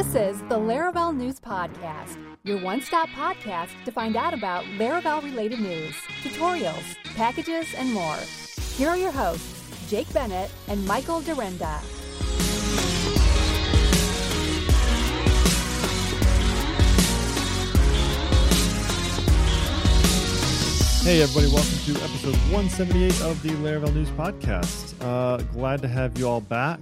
This is the Laravel News Podcast, your one stop podcast to find out about Laravel related news, tutorials, packages, and more. Here are your hosts, Jake Bennett and Michael Dyrynda. Hey, everybody, welcome to episode 178 of the Laravel News Podcast. Uh, glad to have you all back.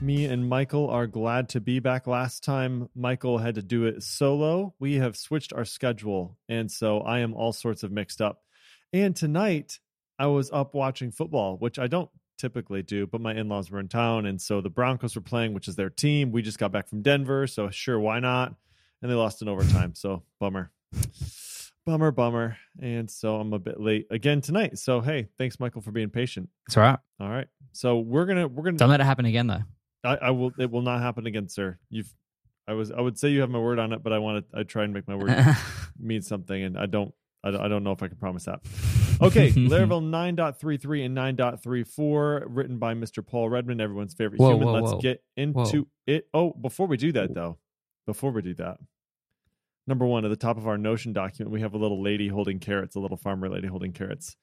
Me and Michael are glad to be back. Last time, Michael had to do it solo. We have switched our schedule, and so I am all sorts of mixed up. And tonight, I was up watching football, which I don't typically do, but my in laws were in town, and so the Broncos were playing, which is their team. We just got back from Denver, so sure, why not? And they lost in overtime, so bummer bummer, bummer. And so I'm a bit late again tonight. So hey, thanks, Michael, for being patient. It's all right. All right. So we're gonna we're gonna Don't let it happen again though. I, I will it will not happen again, sir. You've I was I would say you have my word on it, but I want to I try and make my word mean something, and I don't I don't, I don't know if I can promise that. Okay, Laravel 9.33 and 9.34, written by Mr. Paul Redmond, everyone's favorite Whoa, human. whoa, Let's whoa. get into it. Oh, before we do that though, before we do that, number one at the top of our Notion document, we have a little lady holding carrots, a little farmer lady holding carrots,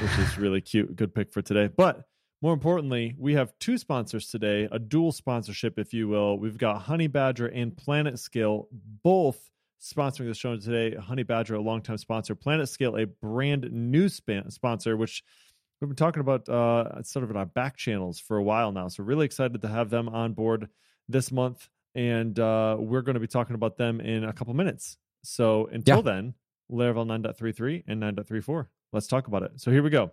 which is really cute. Good pick for today. But more importantly, we have two sponsors today, a dual sponsorship, if you will. We've got Honeybadger and PlanetScale, both sponsoring the show today. Honeybadger, a longtime sponsor, PlanetScale, a brand new span- sponsor, which we've been talking about uh, sort of in our back channels for a while now. So, really excited to have them on board this month. And uh, we're going to be talking about them in a couple minutes. So, until Yeah. then, Laravel 9.33 and 9.34. Let's talk about it. So, here we go.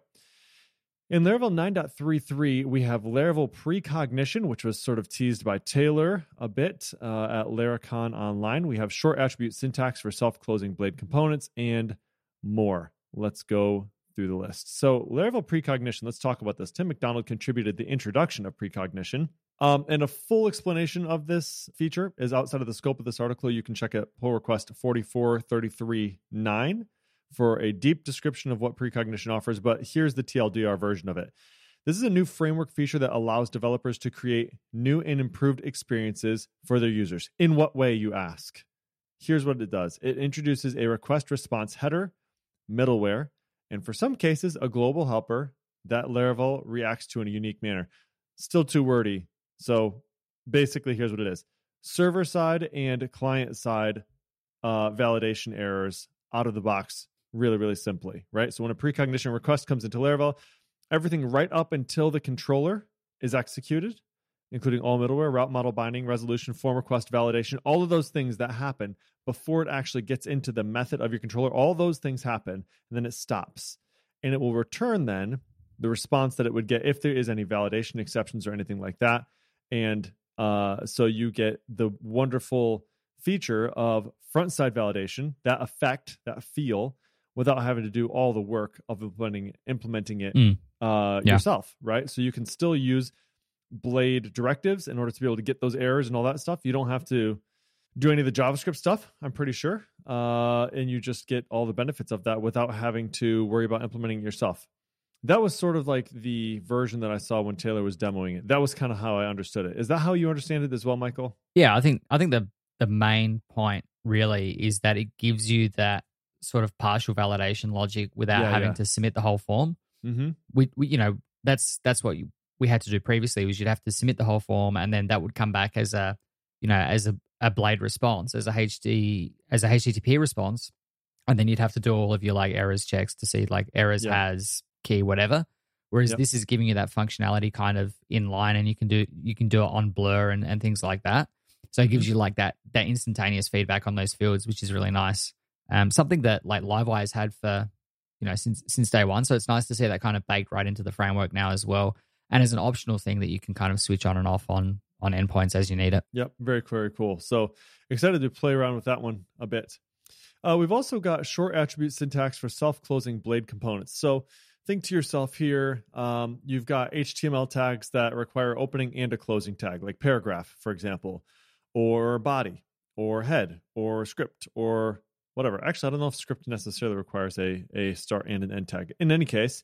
In Laravel 9.33, we have Laravel precognition, which was sort of teased by Taylor a bit uh, at Laracon Online. We have short attribute syntax for self closing blade components and more. Let's go through the list. So, Laravel precognition, let's talk about this. Tim McDonald contributed the introduction of precognition. Um, and a full explanation of this feature is outside of the scope of this article. You can check out pull request 44339 for a deep description of what precognition offers, but here's the TLDR version of it. This is a new framework feature that allows developers to create new and improved experiences for their users. In what way, you ask? Here's what it does it introduces a request response header, middleware, and for some cases, a global helper that Laravel reacts to in a unique manner. Still too wordy. So basically, here's what it is server side and client side uh, validation errors out of the box really, really simply, right? So when a precognition request comes into Laravel, everything right up until the controller is executed, including all middleware, route model binding, resolution, form request validation, all of those things that happen before it actually gets into the method of your controller, all those things happen, and then it stops. And it will return then the response that it would get if there is any validation exceptions or anything like that. And uh, so you get the wonderful feature of front side validation, that effect, that feel, without having to do all the work of implementing implementing it Mm. uh, Yeah. yourself, right? So you can still use blade directives in order to be able to get those errors and all that stuff. You don't have to do any of the JavaScript stuff, I'm pretty sure. Uh, and you just get all the benefits of that without having to worry about implementing it yourself. That was sort of like the version that I saw when Taylor was demoing it. That was kind of how I understood it. Is that how you understand it as well, Michael? Yeah, I think I think the the main point really is that it gives you that sort of partial validation logic without Yeah, having yeah. to submit the whole form. Mm-hmm. We, we you know that's that's what you, we had to do previously was you'd have to submit the whole form and then that would come back as a you know as a, a blade response as a HD as a HTTP response and then you'd have to do all of your like errors checks to see like errors Yeah. has key whatever whereas Yep. this is giving you that functionality kind of in line and you can do you can do it on blur and, and things like that so it gives Mm-hmm. you like that that instantaneous feedback on those fields which is really nice um something that like livewire has had for you know since since day one so it's nice to see that kind of baked right into the framework now as well and as an optional thing that you can kind of switch on and off on on endpoints as you need it Yep, very very cool. So excited to play around with that one a bit. Uh, we've also got short attribute syntax for self-closing blade components. So think to yourself here, um, you've got HTML tags that require opening and a closing tag, like paragraph, for example, or body, or head, or script, or whatever. Actually, I don't know if script necessarily requires a a start and an end tag. In any case,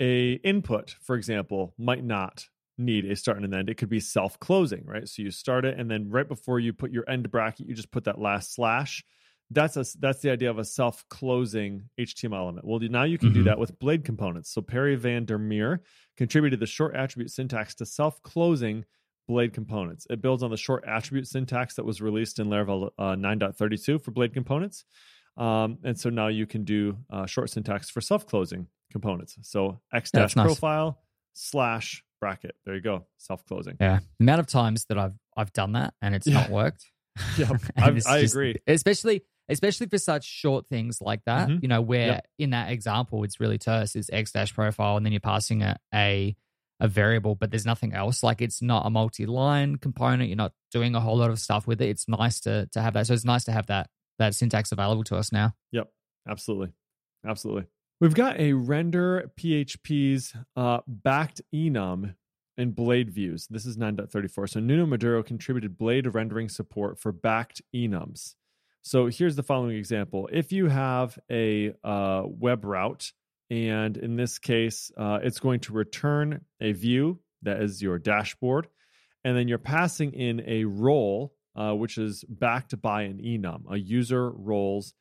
a input, for example, might not need a start and an end. It could be self closing, right? So you start it, and then right before you put your end bracket, you just put that last slash. That's a that's the idea of a self closing HTML element. Well, now you can mm-hmm. do that with blade components. So Perry van der Meer contributed the short attribute syntax to self closing blade components. It builds on the short attribute syntax that was released in Laravel uh, 9.32 for blade components. Um, and so now you can do uh, short syntax for self closing components. So x dash profile nice. slash bracket. There you go, self closing. Yeah, the amount of times that I've I've done that and it's yeah. not worked. Yeah, I just, agree. Especially especially for such short things like that. Mm-hmm. You know, where yep. in that example it's really terse. It's x dash profile, and then you're passing a, a a variable, but there's nothing else. Like it's not a multi-line component. You're not doing a whole lot of stuff with it. It's nice to to have that. So it's nice to have that that syntax available to us now. Yep, absolutely, absolutely. We've got a render PHP's uh, backed enum and blade views. This is 9.34. So Nuno Maduro contributed blade rendering support for backed enums. So here's the following example. If you have a uh, web route, and in this case, uh, it's going to return a view that is your dashboard, and then you're passing in a role, uh, which is backed by an enum, a user roles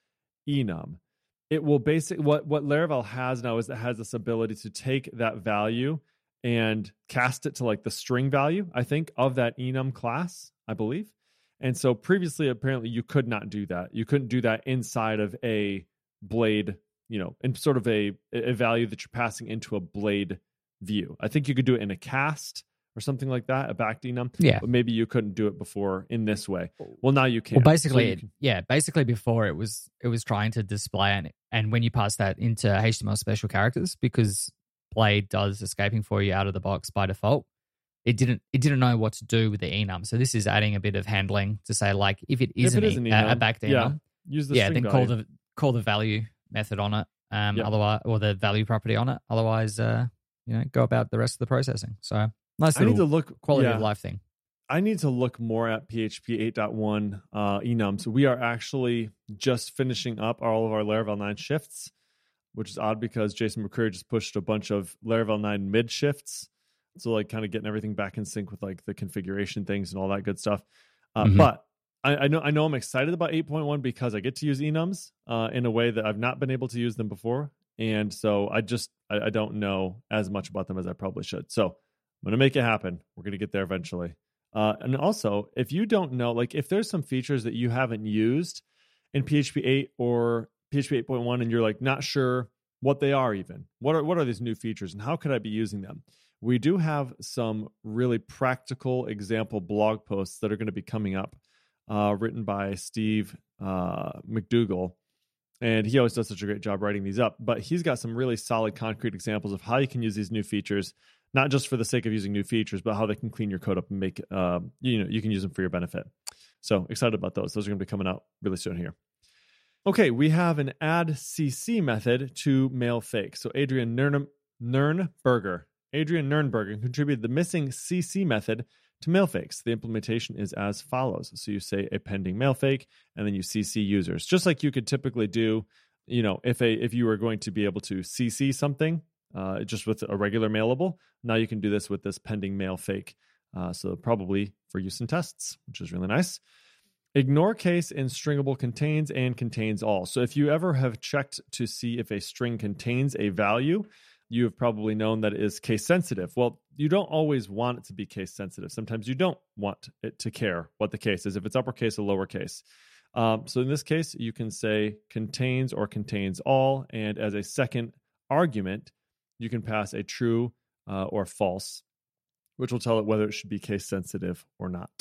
enum it will basically what what Laravel has now is it has this ability to take that value and cast it to like the string value, I think, of that enum class, I believe. And so previously, apparently, you could not do that. You couldn't do that inside of a blade, you know, in sort of a a value that you're passing into a blade view. I think you could do it in a cast or something like that, a back enum. Yeah. But maybe you couldn't do it before in this way. Oh. Well, now you can. Well, basically, so can. yeah, basically before it was it was trying to display and and when you pass that into HTML special characters because Blade does escaping for you out of the box by default. It didn't. It didn't know what to do with the enum. So this is adding a bit of handling to say, like, if it is, if it an, is an enum, a, backed enum, yeah, use the yeah, then value. call the call the value method on it. Um, yep. otherwise, or the value property on it. Otherwise, uh, you know, go about the rest of the processing. So Nice I need to look quality yeah, of life thing. I need to look more at PHP 8.1 uh, enums. We are actually just finishing up all of our Laravel 9 shifts, which is odd because Jason McCreary just pushed a bunch of Laravel 9 mid shifts. So, like, kind of getting everything back in sync with like the configuration things and all that good stuff. Uh, mm-hmm. But I, I, know I know I'm excited about 8.1 because I get to use enums uh, in a way that I've not been able to use them before, and so I just I, I don't know as much about them as I probably should. So I'm going to make it happen. We're going to get there eventually. Uh, and also, if you don't know, like if there's some features that you haven't used in PHP 8 or PHP 8.1 and you're like not sure what they are even, what are what are these new features and how could I be using them? We do have some really practical example blog posts that are going to be coming up, uh, written by Steve uh, McDougall. And he always does such a great job writing these up. But he's got some really solid, concrete examples of how you can use these new features not just for the sake of using new features, but how they can clean your code up and make uh, you know you can use them for your benefit. So excited about those. Those are going to be coming out really soon here. Okay, we have an add CC method to mail fake. So Adrian Nern- Nernberger, Adrian Nernberger contributed the missing CC method to mail fakes. The implementation is as follows. So you say a pending mail fake, and then you CC users, just like you could typically do. You know, if a if you were going to be able to CC something uh, just with a regular mailable. Now you can do this with this pending mail fake. Uh, so probably for use in tests, which is really nice. Ignore case in stringable contains and contains all. So if you ever have checked to see if a string contains a value, you have probably known that it is case sensitive. Well, you don't always want it to be case sensitive. Sometimes you don't want it to care what the case is, if it's uppercase or lowercase. Um, so in this case, you can say contains or contains all, and as a second argument, you can pass a true uh, or false, which will tell it whether it should be case sensitive or not.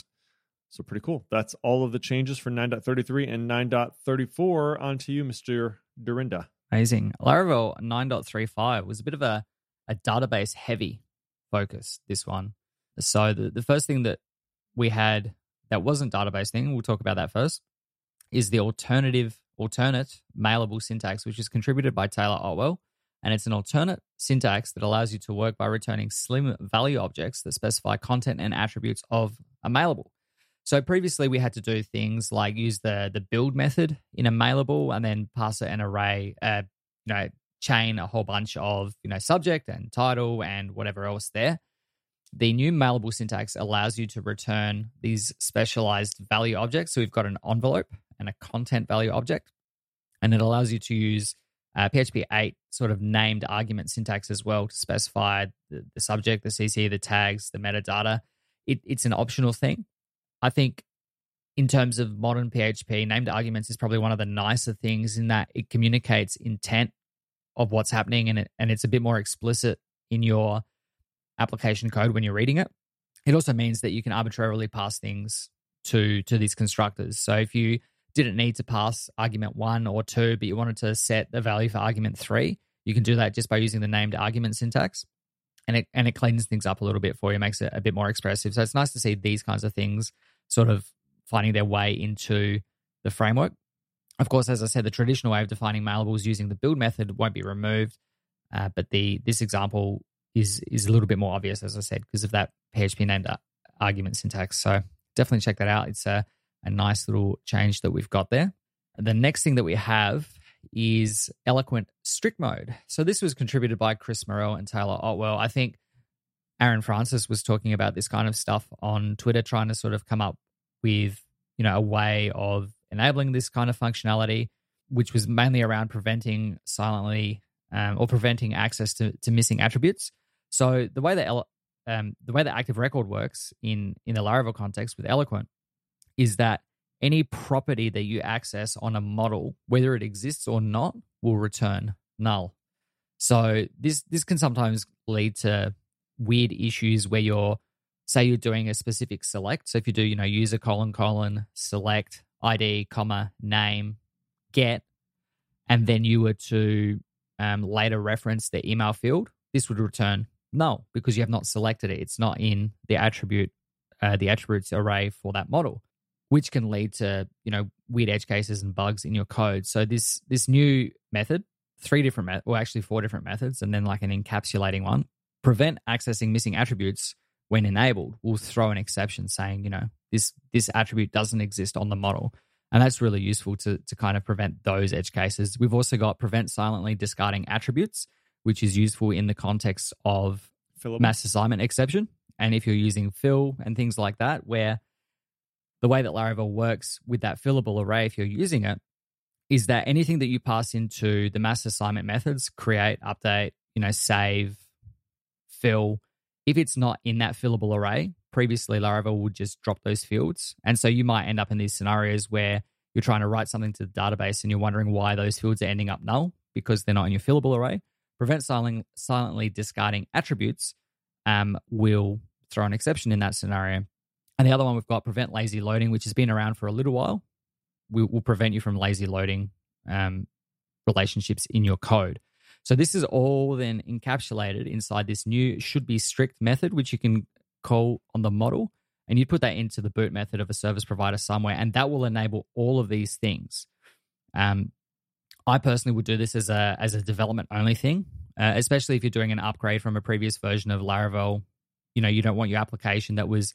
So pretty cool. That's all of the changes for 9.33 and 9.34. On to you, Mr. Dyrynda. Amazing. Laravel 9.35 was a bit of a, a database heavy focus, this one. So the, the first thing that we had that wasn't database thing, we'll talk about that first, is the alternative, alternate mailable syntax, which is contributed by Taylor Otwell and it's an alternate syntax that allows you to work by returning slim value objects that specify content and attributes of a mailable. So previously we had to do things like use the the build method in a mailable and then pass it an array, uh, you know, chain a whole bunch of you know subject and title and whatever else there. the new mailable syntax allows you to return these specialized value objects. So we've got an envelope and a content value object, and it allows you to use uh, PHP 8 sort of named argument syntax as well to specify the, the subject, the CC, the tags, the metadata. It, it's an optional thing. I think in terms of modern PHP, named arguments is probably one of the nicer things in that it communicates intent of what's happening and it, and it's a bit more explicit in your application code when you're reading it. It also means that you can arbitrarily pass things to to these constructors. So if you didn't need to pass argument one or two, but you wanted to set the value for argument three, you can do that just by using the named argument syntax. And it and it cleans things up a little bit for you, makes it a bit more expressive. So it's nice to see these kinds of things sort of finding their way into the framework. Of course, as I said, the traditional way of defining mailables using the build method won't be removed, uh, but the this example is is a little bit more obvious, as I said, because of that PHP named argument syntax. So definitely check that out. It's a, a nice little change that we've got there. The next thing that we have is Eloquent strict mode. So this was contributed by Chris Morrell and Taylor Otwell. I think Aaron Francis was talking about this kind of stuff on Twitter, trying to sort of come up with you know a way of enabling this kind of functionality, which was mainly around preventing silently um, or preventing access to, to missing attributes. So the way that um, the way that Active Record works in in the Laravel context with Eloquent is that any property that you access on a model, whether it exists or not, will return null. So this this can sometimes lead to weird issues where you're say you're doing a specific select. So if you do, you know, user colon colon select ID comma name get, and then you were to um, later reference the email field, this would return null because you have not selected it. It's not in the attribute, uh, the attributes array for that model, which can lead to you know weird edge cases and bugs in your code. So this this new method, three different methods, well actually four different methods, and then like an encapsulating one, prevent accessing missing attributes when enabled. Will throw an exception saying you know this this attribute doesn't exist on the model. And that's really useful to, to kind of prevent those edge cases. We've also got prevent silently discarding attributes, which is useful in the context of Fillable. mass assignment exception. And if you're using fill and things like that, where the way that Laravel works with that fillable array, if you're using it, is that anything that you pass into the mass assignment methods, create, update, you know, save, fill, if it's not in that fillable array, previously Laravel would just drop those fields. And so you might end up in these scenarios where you're trying to write something to the database and you're wondering why those fields are ending up null because they're not in your fillable array. Prevent silent, silently discarding attributes um, will throw an exception in that scenario. And the other one we've got prevent lazy loading, which has been around for a little while. We will prevent you from lazy loading um, relationships in your code. So this is all then encapsulated inside this new should be strict method, which you can call on the model, and you'd put that into the boot method of a service provider somewhere, and that will enable all of these things. Um, I personally would do this as a as a development only thing, uh, especially if you're doing an upgrade from a previous version of Laravel. You know, you don't want your application that was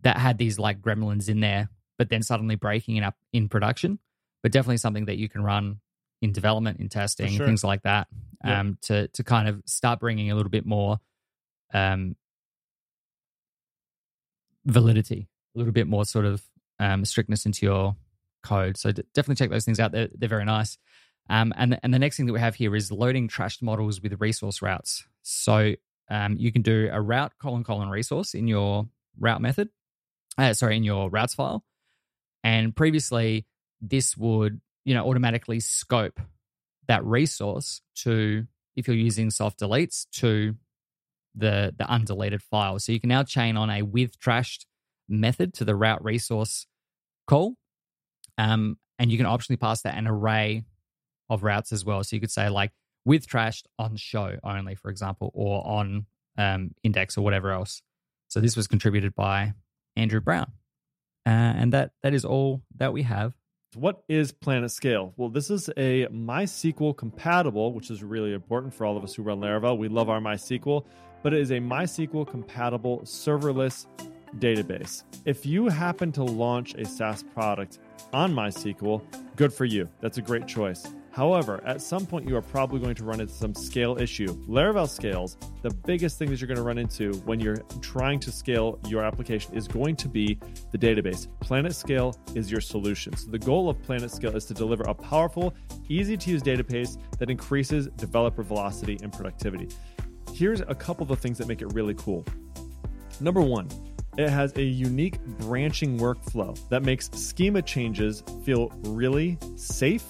that had these like gremlins in there, but then suddenly breaking it up in production. But definitely something that you can run in development, in testing, sure. things like that, um, to to kind of start bringing a little bit more um, validity, a little bit more sort of um, strictness into your code. So d- definitely check those things out. They're, they're very nice. Um, and, and the next thing that we have here is loading trashed models with resource routes. So um, you can do a route colon colon resource in your route method, uh, sorry, in your routes file. And previously, this would you know automatically scope that resource to if you're using soft deletes to the the undeleted file. So you can now chain on a with trashed method to the route resource call. Um, and you can optionally pass that an array of routes as well. So you could say like with trashed on show only, for example, or on um, index or whatever else. So this was contributed by Andrew Brown. Uh, and that that is all that we have what is PlanetScale? Well, this is a MySQL compatible, which is really important for all of us who run Laravel. We love our MySQL, but it is a MySQL compatible serverless database. If you happen to launch a SaaS product on MySQL, good for you. That's a great choice. However, at some point, you are probably going to run into some scale issue. Laravel scales, the biggest thing that you're going to run into when you're trying to scale your application is going to be the database. PlanetScale is your solution. So, the goal of PlanetScale is to deliver a powerful, easy to use database that increases developer velocity and productivity. Here's a couple of the things that make it really cool. Number one, it has a unique branching workflow that makes schema changes feel really safe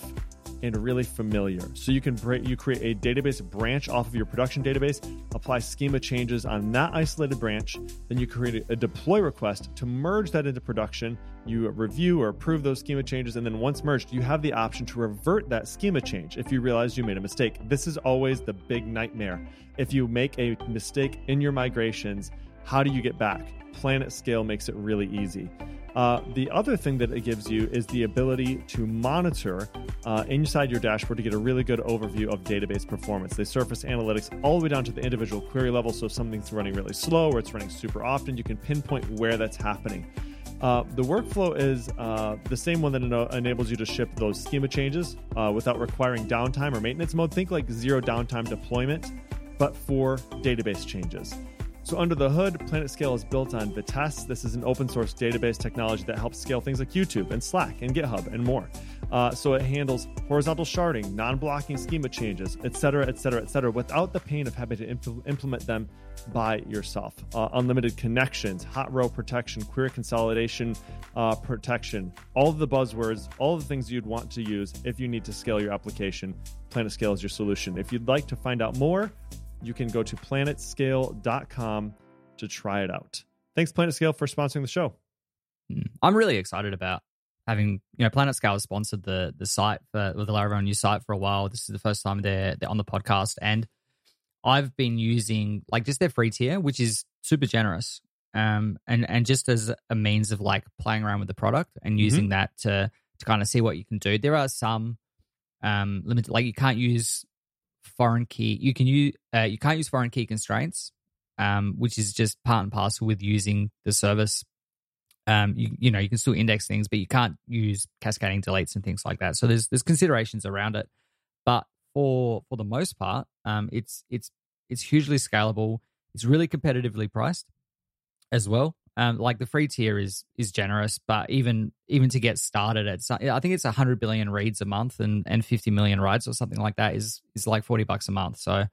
and really familiar. So you can you create a database branch off of your production database, apply schema changes on that isolated branch, then you create a deploy request to merge that into production. You review or approve those schema changes, and then once merged, you have the option to revert that schema change if you realize you made a mistake. This is always the big nightmare. If you make a mistake in your migrations, how do you get back? PlanetScale makes it really easy. Uh, the other thing that it gives you is the ability to monitor uh, inside your dashboard to get a really good overview of database performance. They surface analytics all the way down to the individual query level. So if something's running really slow or it's running super often, you can pinpoint where that's happening. Uh, the workflow is uh, the same one that en- enables you to ship those schema changes uh, without requiring downtime or maintenance mode. Think like zero downtime deployment, but for database changes. So, under the hood, PlanetScale is built on Vitess. This is an open source database technology that helps scale things like YouTube and Slack and GitHub and more. Uh, so, it handles horizontal sharding, non blocking schema changes, etc., etc., etc., without the pain of having to impl- implement them by yourself. Uh, unlimited connections, hot row protection, query consolidation uh, protection, all the buzzwords, all the things you'd want to use if you need to scale your application. PlanetScale is your solution. If you'd like to find out more, you can go to planetscale.com to try it out. Thanks, PlanetScale, for sponsoring the show. Hmm. I'm really excited about having, you know, PlanetScale has sponsored the the site for the Laravel new site for a while. This is the first time they're, they're on the podcast. And I've been using like just their free tier, which is super generous. Um, and and just as a means of like playing around with the product and mm-hmm. using mm-hmm. that to to kind of see what you can do. There are some um limited like you can't use foreign key. You can use uh, you can't use foreign key constraints, um, which is just part and parcel with using the service. Um, you you know you can still index things, but you can't use cascading deletes and things like that. So there's there's considerations around it, but for for the most part, um, it's it's it's hugely scalable. It's really competitively priced as well. Um, like the free tier is is generous, but even even to get started at I think it's hundred billion reads a month and and fifty million writes or something like that is is like forty bucks a month. So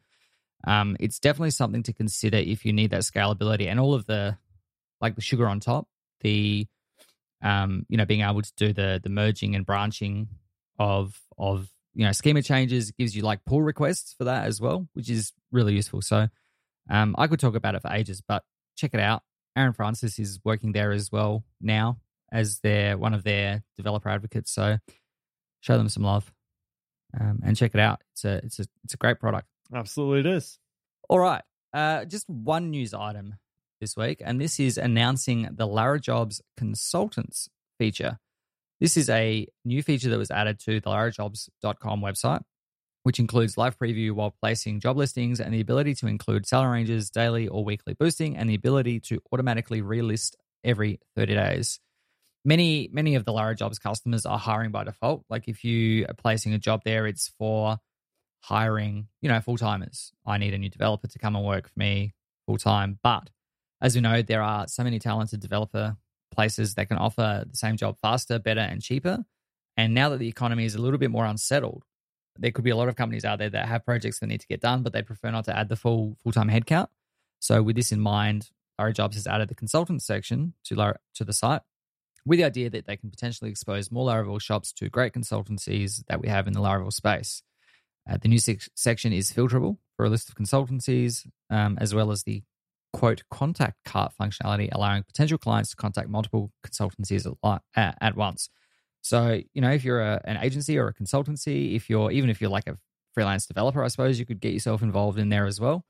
um, it's definitely something to consider if you need that scalability and all of the like the sugar on top, the um, you know being able to do the the merging and branching of of you know schema changes gives you like pull requests for that as well, which is really useful. So um, I could talk about it for ages, but check it out. Aaron Francis is working there as well now as their one of their developer advocates. So show them some love um, and check it out. It's a it's a it's a great product. Absolutely, it is. All right, uh, just one news item this week, and this is announcing the Larajobs Consultants feature. This is a new feature that was added to the larajobs.com website which includes live preview while placing job listings and the ability to include salary ranges, daily or weekly boosting, and the ability to automatically relist every 30 days. Many, many of the Lara Jobs customers are hiring by default. Like if you are placing a job there, it's for hiring, you know, full timers. I need a new developer to come and work for me full time. But as we know, there are so many talented developer places that can offer the same job faster, better, and cheaper. And now that the economy is a little bit more unsettled, there could be a lot of companies out there that have projects that need to get done, but they prefer not to add the full full time headcount. So with this in mind, Larajobs has added the consultant section to to the site with the idea that they can potentially expose more Laravel shops to great consultancies that we have in the Laravel space. Uh, the new se- section is filterable for a list of consultancies, um, as well as the quote contact cart functionality, allowing potential clients to contact multiple consultancies at, at once. So, you know, if you're a, an agency or a consultancy, if you're even if you're like a freelance developer, I suppose you could get yourself involved in there as well.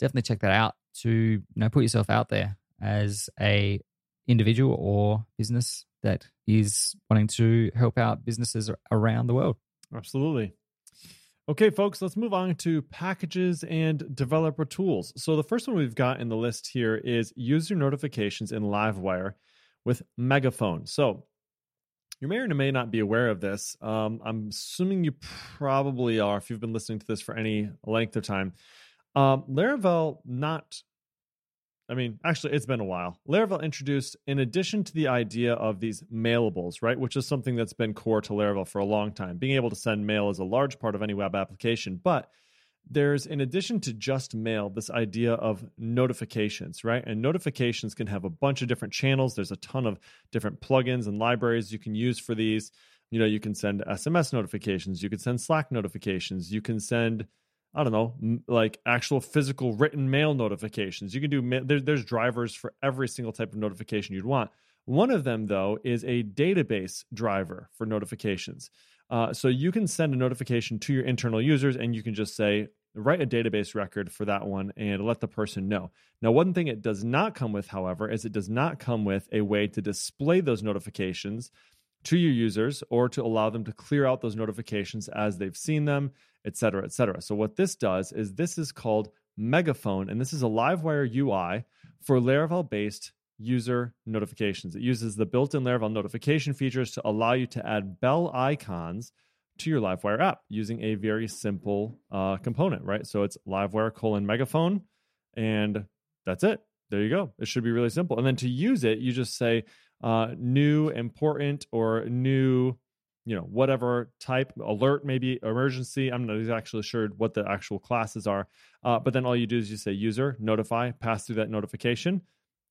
Definitely check that out to, you know, put yourself out there as a individual or business that is wanting to help out businesses around the world. Absolutely. Okay, folks, let's move on to packages and developer tools. So, the first one we've got in the list here is user notifications in Livewire with Megaphone. So, you may or may not be aware of this. Um, I'm assuming you probably are if you've been listening to this for any length of time. Um, Laravel not I mean, actually, it's been a while. Laravel introduced, in addition to the idea of these mailables, right, which is something that's been core to Laravel for a long time. Being able to send mail is a large part of any web application, but there's, in addition to just mail, this idea of notifications, right? And notifications can have a bunch of different channels. There's a ton of different plugins and libraries you can use for these. You know, you can send SMS notifications, you can send Slack notifications, you can send I don't know, like actual physical written mail notifications. You can do there, there's drivers for every single type of notification you'd want. One of them, though, is a database driver for notifications. Uh, so you can send a notification to your internal users, and you can just say, write a database record for that one and let the person know. Now, one thing it does not come with, however, is it does not come with a way to display those notifications to your users or to allow them to clear out those notifications as they've seen them, et cetera, et cetera. So, what this does is this is called Megaphone, and this is a Livewire UI for Laravel based user notifications. It uses the built in Laravel notification features to allow you to add bell icons to your Livewire app using a very simple uh, component, right? So, it's Livewire colon Megaphone, and that's it. There you go. It should be really simple. And then to use it, you just say, uh, new, important, or new, you know, whatever type alert, maybe emergency. I'm not exactly sure what the actual classes are. Uh, but then all you do is you say user, notify, pass through that notification,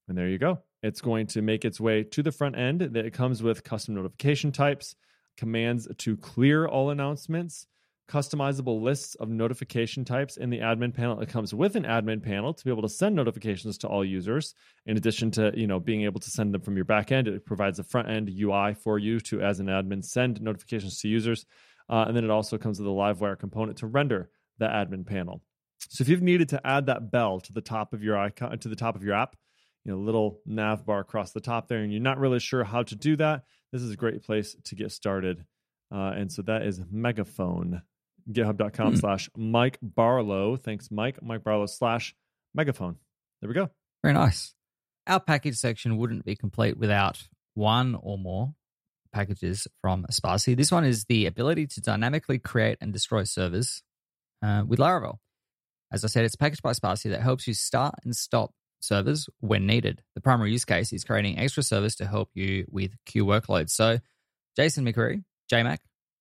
and there you go. It's going to make its way to the front end. It comes with custom notification types, commands to clear all announcements, customizable lists of notification types in the admin panel. It comes with an admin panel to be able to send notifications to all users. In addition to you know being able to send them from your backend, it provides a front end UI for you to, as an admin, send notifications to users. Uh, and then it also comes with a Livewire component to render the admin panel. So if you've needed to add that bell to the top of your icon to the top of your app, you know, little nav bar across the top there, and you're not really sure how to do that, this is a great place to get started. Uh, and so that is Megaphone github.com mm. slash Mike Barlow. Thanks, Mike. Mike Barlow slash megaphone. There we go. Very nice. Our package section wouldn't be complete without one or more packages from Spatie. This one is the ability to dynamically create and destroy servers uh, with Laravel. As I said, it's packaged by Spatie that helps you start and stop servers when needed. The primary use case is creating extra servers to help you with queue workloads. So, Jason McCreary, JMac,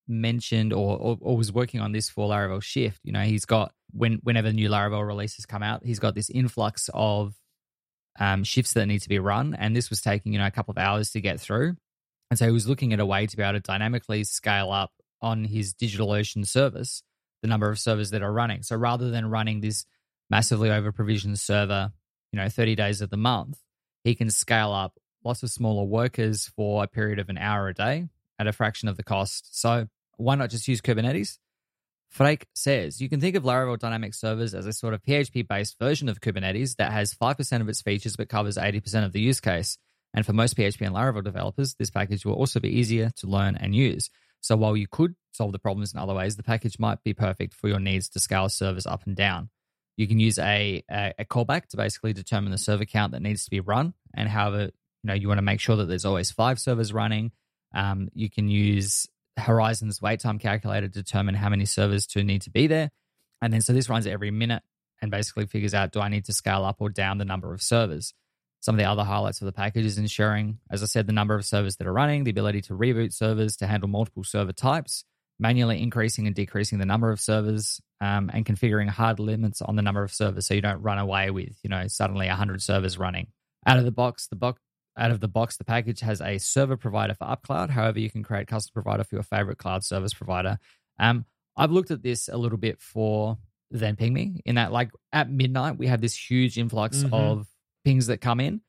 mentioned or, or, or, was working on this for Laravel Shift. You know, he's got when whenever new Laravel releases come out, he's got this influx of um, shifts that need to be run, and this was taking you know a couple of hours to get through. And so he was looking at a way to be able to dynamically scale up on his DigitalOcean service the number of servers that are running. So rather than running this massively over provisioned server, you know, 30 days of the month, he can scale up lots of smaller workers for a period of an hour a day at a fraction of the cost. So why not just use Kubernetes? Freek says you can think of Laravel Dynamic Servers as a sort of PHP based version of Kubernetes that has 5% of its features but covers 80% of the use case. And for most PHP and Laravel developers, this package will also be easier to learn and use. So while you could solve the problems in other ways, the package might be perfect for your needs to scale servers up and down. You can use a, a, a callback to basically determine the server count that needs to be run, and however you know you want to make sure that there's always five servers running. Um, you can use Horizon's wait time calculator to determine how many servers to need to be there. And then so this runs every minute and basically figures out do I need to scale up or down the number of servers. Some of the other highlights of the package is ensuring, as I said, the number of servers that are running, the ability to reboot servers to handle multiple server types, manually increasing and decreasing the number of servers, um, and configuring hard limits on the number of servers so you don't run away with, you know, suddenly 100 servers running. Out of the box, the box out of the box, the package has a server provider for UpCloud. However, you can create custom provider for your favorite cloud service provider. Um, I've looked at this a little bit for thenping.me in that like at midnight we have this huge influx mm-hmm. of pings that come in.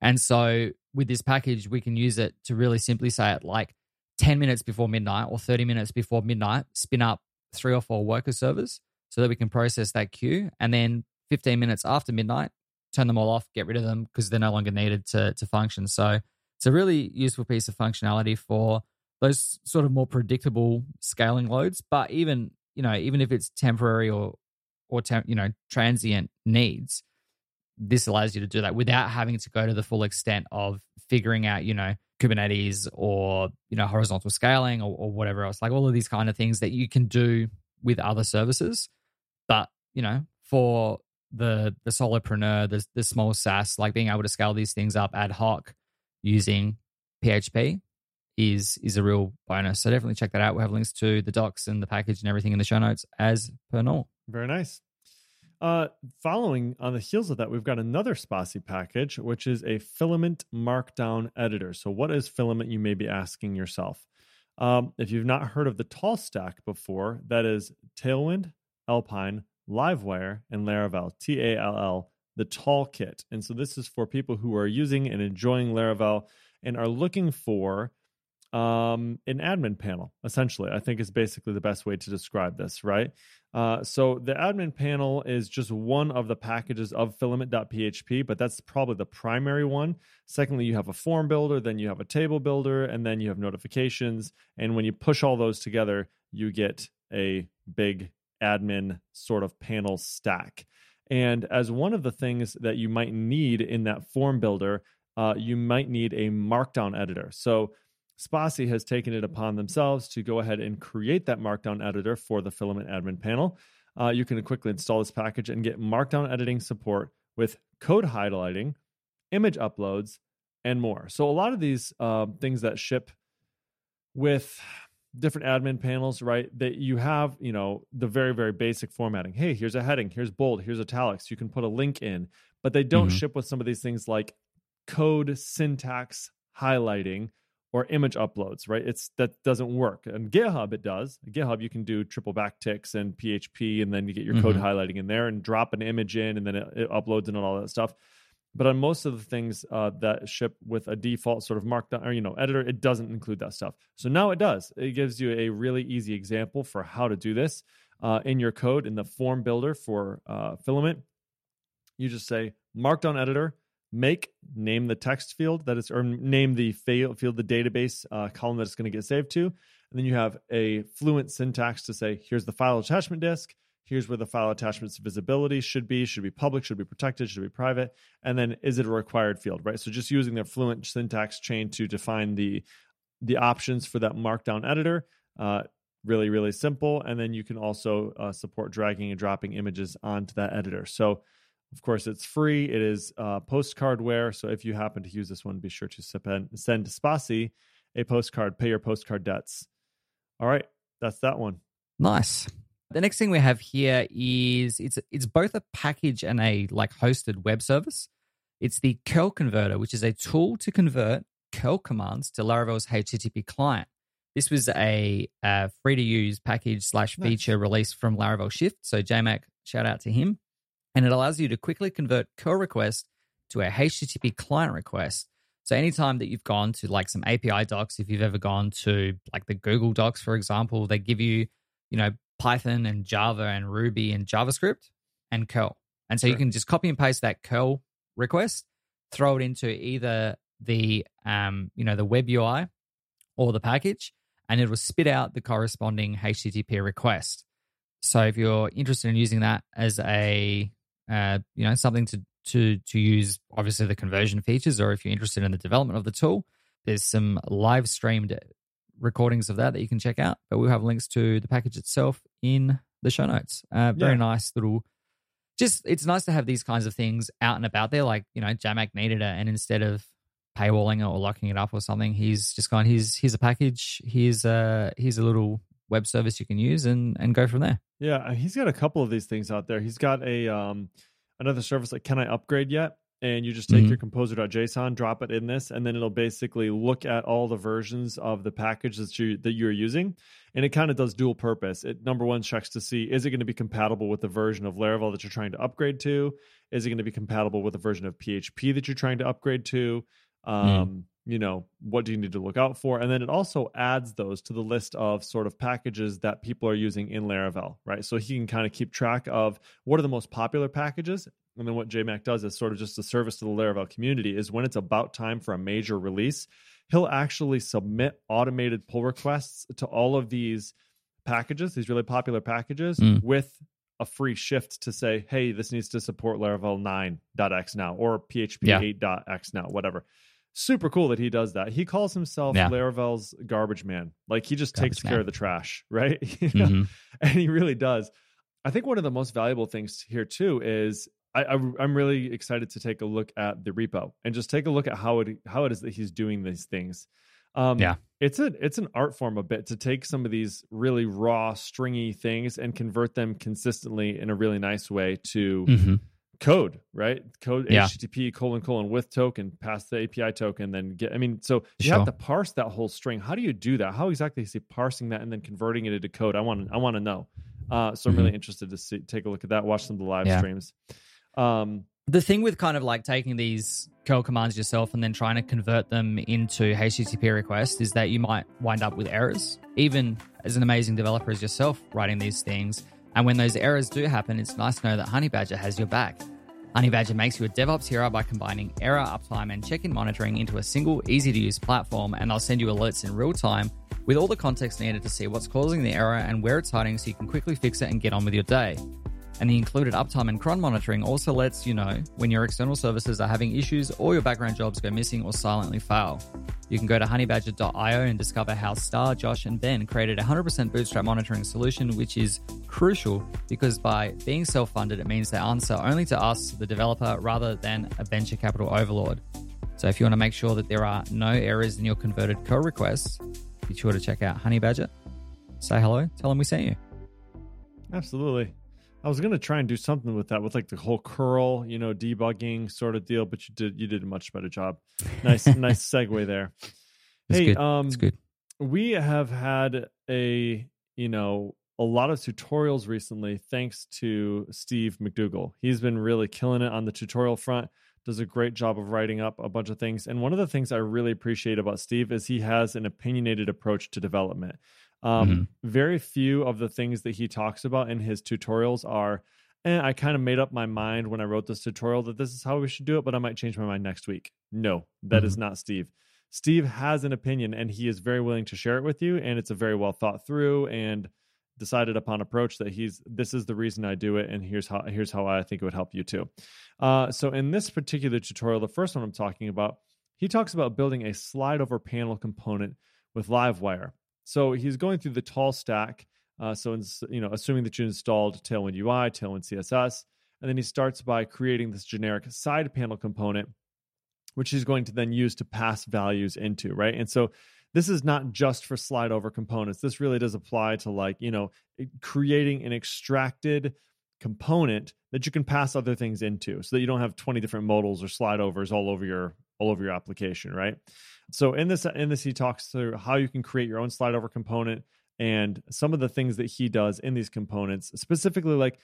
And so with this package, we can use it to really simply say it like 10 minutes before midnight or 30 minutes before midnight, spin up three or four worker servers so that we can process that queue. And then 15 minutes after midnight, turn them all off, get rid of them because they're no longer needed to, to function. So it's a really useful piece of functionality for those sort of more predictable scaling loads. But even, you know, even if it's temporary or, or temp, you know, transient needs, this allows you to do that without having to go to the full extent of figuring out, you know, Kubernetes or you know horizontal scaling or, or whatever else, like all of these kind of things that you can do with other services. But you know, for the the solopreneur, the the small SaaS, like being able to scale these things up ad hoc using PHP is is a real bonus. So definitely check that out. We have links to the docs and the package and everything in the show notes as per normal. Very nice. Uh, following on the heels of that, we've got another Spatie package, which is a filament markdown editor. So, what is filament? You may be asking yourself. Um, if you've not heard of the Tall Stack before, that is Tailwind, Alpine, Livewire, and Laravel, T A L L, the Tall Kit. And so, this is for people who are using and enjoying Laravel and are looking for um, an admin panel, essentially. I think is basically the best way to describe this, right? Uh, so the admin panel is just one of the packages of filament.php, but that's probably the primary one. Secondly, you have a form builder, then you have a table builder, and then you have notifications. And when you push all those together, you get a big admin sort of panel stack. And as one of the things that you might need in that form builder, uh, you might need a markdown editor. So Spatie has taken it upon themselves to go ahead and create that markdown editor for the filament admin panel. Uh, you can quickly install this package and get markdown editing support with code highlighting, image uploads, and more. So, a lot of these uh, things that ship with different admin panels, right? That you have, you know, the very, very basic formatting. Hey, here's a heading, here's bold, here's italics. You can put a link in, but they don't mm-hmm. ship with some of these things like code syntax highlighting or image uploads, right? It's that doesn't work. And GitHub it does. GitHub you can do triple backticks and PHP, and then you get your mm-hmm. code highlighting in there and drop an image in, and then it, it uploads and all that stuff. But on most of the things uh, that ship with a default sort of markdown or you know editor, it doesn't include that stuff. So now it does. It gives you a really easy example for how to do this uh, in your code in the form builder for uh, Filament. You just say markdown editor make name the text field that is or name the field the database uh, column that it's going to get saved to. And then you have a fluent syntax to say here's the file attachment disk. Here's where the file attachment's visibility should be. Should be public should be protected should be private. And then is it a required field right? So just using the fluent syntax chain to define the the options for that markdown editor uh, really really simple. And then you can also uh, support dragging and dropping images onto that editor. So of course, it's free. It is uh, postcardware. So if you happen to use this one, be sure to send Spatie a postcard, pay your postcard debts. All right, that's that one. Nice. The next thing we have here is it's it's both a package and a like hosted web service. It's the curl converter, which is a tool to convert curl commands to Laravel's HTTP client. This was a, a free to use package slash feature nice. released from Laravel Shift. So JMac, shout out to him and it allows you to quickly convert curl request to a HTTP client request. So anytime that you've gone to like some API docs, if you've ever gone to like the Google Docs, for example, they give you, you know, Python and Java and Ruby and JavaScript and curl. And so sure. you can just copy and paste that curl request, throw it into either the um, you know, the web UI or the package, and it will spit out the corresponding HTTP request. So if you're interested in using that as a uh, you know, something to to to use obviously the conversion features, or if you're interested in the development of the tool, there's some live streamed recordings of that that you can check out. But we'll have links to the package itself in the show notes. Uh, very yeah. nice little. Just it's nice to have these kinds of things out and about there. Like you know, JMac needed it, and instead of paywalling it or locking it up or something, he's just gone. Here's here's a package. Here's a here's a little web service you can use and and go from there. Yeah, he's got a couple of these things out there. He's got a um another service like Can I Upgrade Yet? And you just take mm-hmm. your composer.json, drop it in this, and then it'll basically look at all the versions of the package that you that you're using. And it kind of does dual purpose. It number one checks to see is it going to be compatible with the version of Laravel that you're trying to upgrade to? Is it going to be compatible with the version of PHP that you're trying to upgrade to? Mm. Um, mm you know what do you need to look out for and then it also adds those to the list of sort of packages that people are using in laravel right so he can kind of keep track of what are the most popular packages and then what jmac does is sort of just a service to the laravel community is when it's about time for a major release he'll actually submit automated pull requests to all of these packages these really popular packages mm. with a free shift to say hey this needs to support laravel 9.x now or php yeah. 8.x now whatever super cool that he does that. He calls himself Yeah. Laravel's garbage man. Like he just takes Garbage care of the trash, right? You know? Mhm. and he really does. I think one of the most valuable things here too is I, I, I'm really excited to take a look at the repo and just take a look at how it how it is that he's doing these things. Um, Yeah. it's a it's an art form a bit to take some of these really raw, stringy things and convert them consistently in a really nice way to Mhm. Code, right? Code Yeah. HTTP colon colon with token, pass the API token, then get. I mean, so you Sure. have to parse that whole string. How do you do that? How exactly is he parsing that and then converting it into code? I want to I want to know. Uh, so I'm really interested to see take a look at that. Watch some of the live Mm-hmm. Yeah. streams. Um, the thing with kind of like taking these curl commands yourself and then trying to convert them into HTTP requests is that you might wind up with errors, even as an amazing developer as yourself writing these things. And when those errors do happen, it's nice to know that Honeybadger has your back. Honeybadger makes you a DevOps hero by combining error, uptime, and check in monitoring into a single, easy to use platform, and they'll send you alerts in real time with all the context needed to see what's causing the error and where it's hiding so you can quickly fix it and get on with your day. And the included uptime and cron monitoring also lets you know when your external services are having issues or your background jobs go missing or silently fail. You can go to honeybadger.io and discover how Starr, Josh, and Ben created a 100% bootstrap monitoring solution, which is crucial because by being self funded, it means they answer only to us, the developer, rather than a venture capital overlord. So if you want to make sure that there are no errors in your converted code requests, be sure to check out Honeybadger. Say hello, tell them we sent you. absolutely. I was gonna try and do something with that, with like the whole curl, you know, debugging sort of deal, but you did you did a much better job. Nice, nice segue there. It's hey, good. um, it's good. we have had a you know a lot of tutorials recently thanks to steve McDougall. he's been really killing it on the tutorial front does a great job of writing up a bunch of things and one of the things i really appreciate about steve is he has an opinionated approach to development um, very few of the things that he talks about in his tutorials are eh, i kind of made up my mind when i wrote this tutorial that this is how we should do it but i might change my mind next week no that is not steve Steve has an opinion and he is very willing to share it with you. And it's a very well thought through and decided upon approach that he's this is the reason I do it and here's how here's how I think it would help you too. Uh, so in this particular tutorial, the first one I'm talking about, he talks about building a slide over panel component with Livewire. So he's going through the tall stack. Uh, so in, you know, assuming that you installed Tailwind UI, Tailwind CSS, and then he starts by creating this generic side panel component which he's going to then use to pass values into, right? And so this is not just for slide over components. This really does apply to like, you know, creating an extracted component that you can pass other things into so that you don't have 20 different modals or slide overs all over your all over your application, right? So in this in this he talks through how you can create your own slide over component and some of the things that he does in these components, specifically like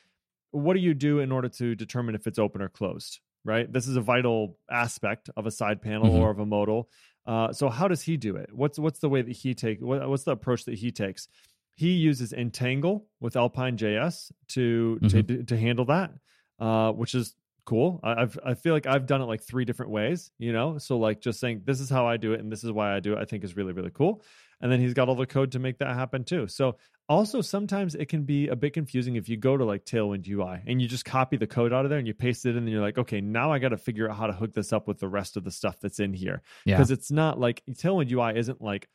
what do you do in order to determine if it's open or closed right? This is a vital aspect of a side panel Mhm. or of a modal. Uh, so how does he do it? What's what's the way that he take what, what's the approach that he takes? He uses entangle with alpine js to to, to handle that uh, which is cool I, i've i feel like i've done it like three different ways you know so like just saying this is how i do it and this is why i do it i think is really really cool and then he's got all the code to make that happen too so also, sometimes it can be a bit confusing if you go to like Tailwind UI and you just copy the code out of there and you paste it in, and you're like, okay, now I got to figure out how to hook this up with the rest of the stuff that's in here. Yeah. Because it's not like Tailwind UI isn't like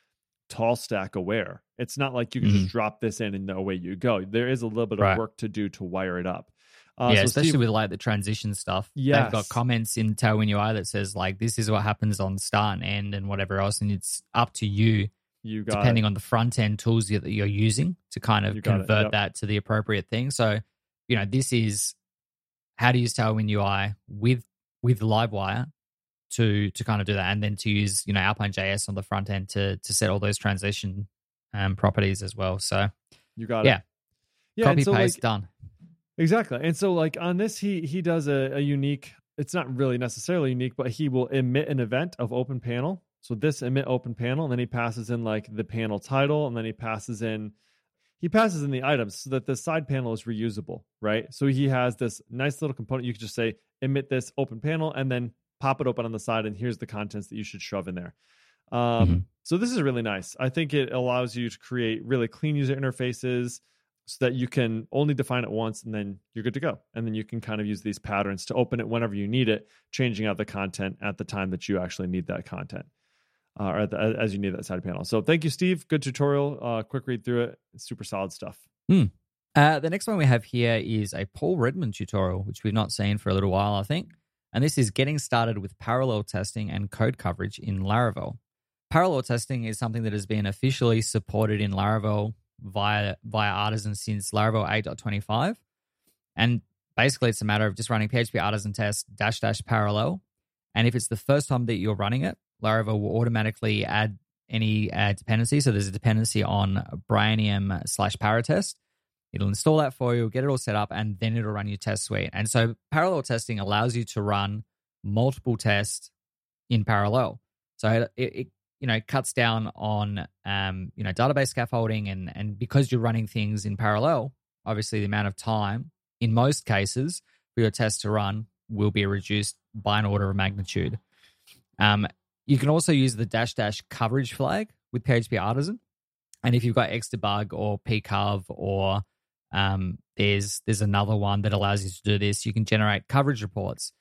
tall stack aware. It's not like you can Mhm. just drop this in and away you go. There is a little bit Right. of work to do to wire it up. Uh, yeah, so especially Steve- with like the transition stuff. Yeah, They've got comments in Tailwind UI that says like this is what happens on start and end and whatever else, and it's up to you you depending it. on the front end tools that you're using to kind of You got it, convert yep. that to the appropriate thing. So, you know, this is how to use Tailwind UI with with Livewire to to kind of do that, and then to use you know Alpine JS on the front end to to set all those transition um, properties as well. So you got yeah. it. Yeah, copy so, paste like, done. Exactly. And so like on this he he does a, a unique it's not really necessarily unique, but he will emit an event of open panel. So this emit open panel, and then he passes in like the panel title, and then he passes in he passes in the items so that the side panel is reusable, right? So he has this nice little component. You could just say emit this open panel and then pop it open on the side, and here's the contents that you should shove in there. Um, Mhm. So this is really nice. I think it allows you to create really clean user interfaces. So that you can only define it once and then you're good to go. And then you can kind of use these patterns to open it whenever you need it, changing out the content at the time that you actually need that content. Uh, or the, as you need that side panel. So thank you, Steve. Good tutorial. Uh, quick read through it. It's super solid stuff. Hmm. Uh, the next one we have here is a Paul Redmond tutorial, which we've not seen for a little while, I think. And this is getting started with parallel testing and code coverage in Laravel. Parallel testing is something that has been officially supported in Laravel via via Artisan since Laravel 8.25. And basically, it's a matter of just running PHP Artisan test dash dash parallel. And if it's the first time that you're running it, Laravel will automatically add any uh, dependency. So there's a dependency on Brianium slash Paratest. It'll install that for you, get it all set up, and then it'll run your test suite. And so parallel testing allows you to run multiple tests in parallel. So it, it you know cuts down on um, you know database scaffolding, and and because you're running things in parallel, obviously the amount of time in most cases for your test to run will be reduced by an order of magnitude. Um, you can also use the dash dash coverage flag with PHP Artisan. And if you've got Xdebug or pcov or um, there's there's another one that allows you to do this. You can generate coverage reports.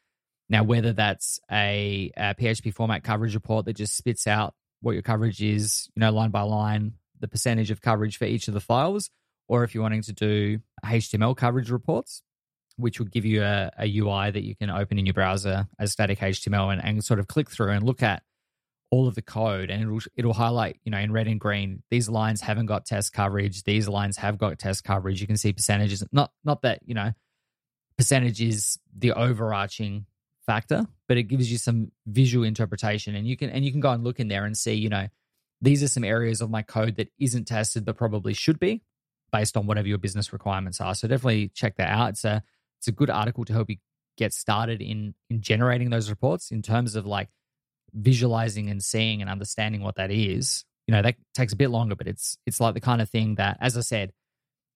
Now, whether that's a, a PHP format coverage report that just spits out what your coverage is, you know, line by line, the percentage of coverage for each of the files, or if you're wanting to do HTML coverage reports, which will give you a, a UI that you can open in your browser as static HTML and, and sort of click through and look at all of the code. And it'll it'll highlight you know in red and green these lines haven't got test coverage these lines have got test coverage. You can see percentages. Not not that you know percentage is the overarching factor but it gives you some visual interpretation. And you can and you can go and look in there and see you know these are some areas of my code that isn't tested but probably should be based on whatever your business requirements are. So definitely check that out. It's a it's a good article to help you get started in in generating those reports in terms of like visualizing and seeing and understanding what that is, you know, that takes a bit longer, but it's it's like the kind of thing that, as I said,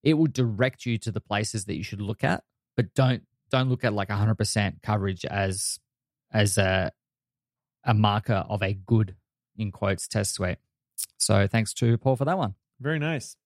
it will direct you to the places that you should look at, but don't don't look at like 100% coverage as as a a marker of a good in quotes test suite. So thanks to Paul for that one. Very nice.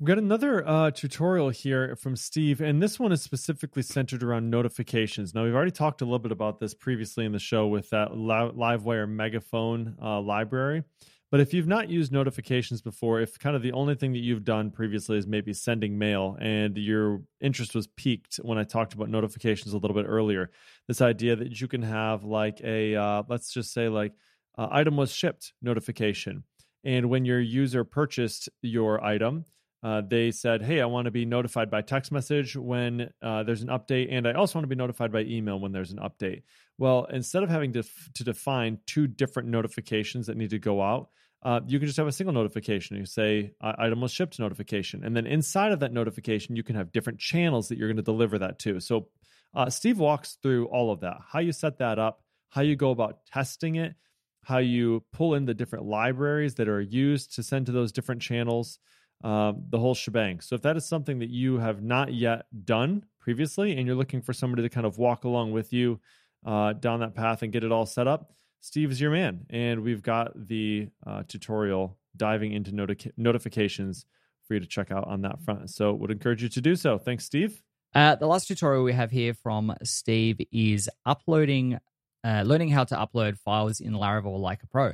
We've got another uh, tutorial here from Steve, and this one is specifically centered around notifications. Now, we've already talked a little bit about this previously in the show with that Livewire Megaphone uh, library. But if you've not used notifications before, if kind of the only thing that you've done previously is maybe sending mail and your interest was piqued when I talked about notifications a little bit earlier, this idea that you can have like a, uh, let's just say, like, uh, item was shipped notification. And when your user purchased your item, uh, they said, "Hey, I want to be notified by text message when uh, there's an update, and I also want to be notified by email when there's an update." Well, instead of having to f- to define two different notifications that need to go out, uh, you can just have a single notification. You say "item was shipped" notification, and then inside of that notification, you can have different channels that you're going to deliver that to. So, uh, Steve walks through all of that, how you set that up, how you go about testing it, how you pull in the different libraries that are used to send to those different channels um, the whole shebang. So if that is something that you have not yet done previously and you're looking for somebody to kind of walk along with you uh, down that path and get it all set up, Steve is your man. And we've got the uh, tutorial diving into noti- notifications for you to check out on that front. So would encourage you to do so. Thanks, Steve. Uh, the last tutorial we have here from Steve is uploading, uh, learning how to upload files in Laravel like a pro.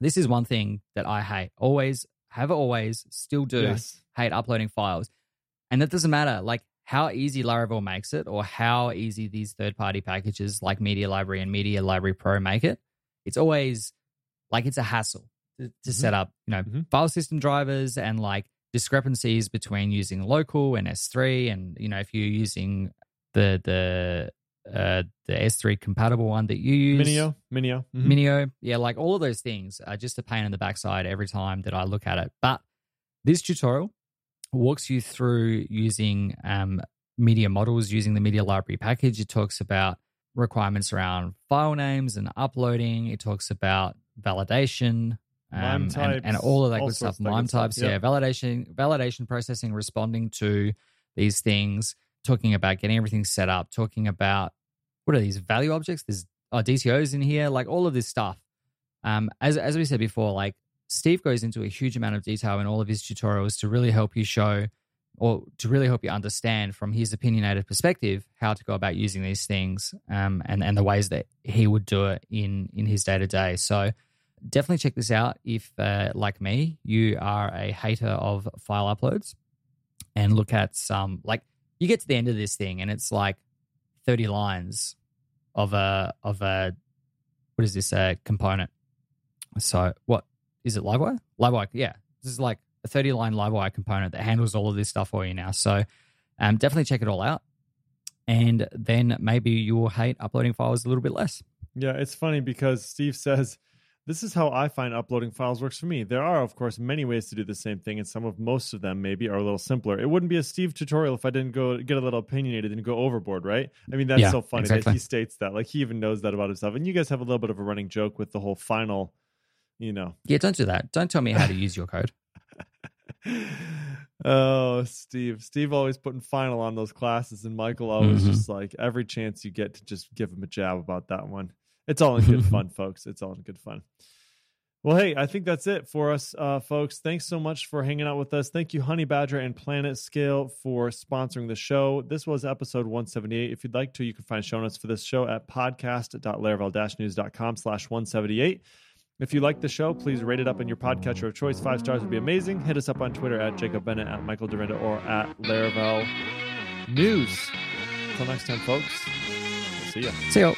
This is one thing that I hate. Always have always, still do yes. hate uploading files. And that doesn't matter like how easy Laravel makes it or how easy these third party packages like Media Library and Media Library Pro make it. It's always like it's a hassle to, to mm-hmm. set up, you know, mm-hmm. file system drivers and like discrepancies between using local and S3 and you know if you're using the the uh, the S3 compatible one that you use. Minio, Minio, mm-hmm. Minio. Yeah, like all of those things are just a pain in the backside every time that I look at it. But this tutorial walks you through using um, media models, using the media library package. It talks about requirements around file names and uploading. It talks about validation. Um, types, and, and, all of that good stuff. MIME types, yeah, validation, validation processing, responding to these things, talking about getting everything set up, talking about what are these value objects? There's oh, DTOs in here, like all of this stuff. Um, as as we said before, like Steve goes into a huge amount of detail in all of his tutorials to really help you show or to really help you understand from his opinionated perspective how to go about using these things um, and and the ways that he would do it in in his day to day. So definitely check this out if, uh, like me, you are a hater of file uploads, and look at some like you get to the end of this thing and it's like thirty lines of a of a what is this a component? So what is it? Livewire? Livewire? Yeah, this is like a 30 line Livewire component that handles all of this stuff for you now. So um, definitely check it all out. And then maybe you will hate uploading files a little bit less. Yeah, it's funny because Steve says, This is how I find uploading files works for me. There are, of course, many ways to do the same thing, and some of most of them maybe are a little simpler. It wouldn't be a Steve tutorial if I didn't go get a little opinionated and go overboard, right? I mean, that's Yeah, so funny exactly. that he states that. Like he even knows that about himself. And you guys have a little bit of a running joke with the whole final, you know, Yeah, don't do that. Don't tell me how to use your code. oh, Steve. Steve always putting final on those classes, and Michael always Mhm. just like every chance you get to just give him a jab about that one. It's all in good fun, folks. It's all in good fun. Well, hey, I think that's it for us, uh, folks. Thanks so much for hanging out with us. Thank you, Honeybadger and PlanetScale, for sponsoring the show. This was episode 178. If you'd like to, you can find show notes for this show at podcast.laravel-news.com slash 178. If you like the show, please rate it up in your podcatcher of choice. Five stars would be amazing. Hit us up on Twitter at Jacob Bennett, at Michael Dyrynda, or at Laravel News. Until next time, folks. See ya. See you.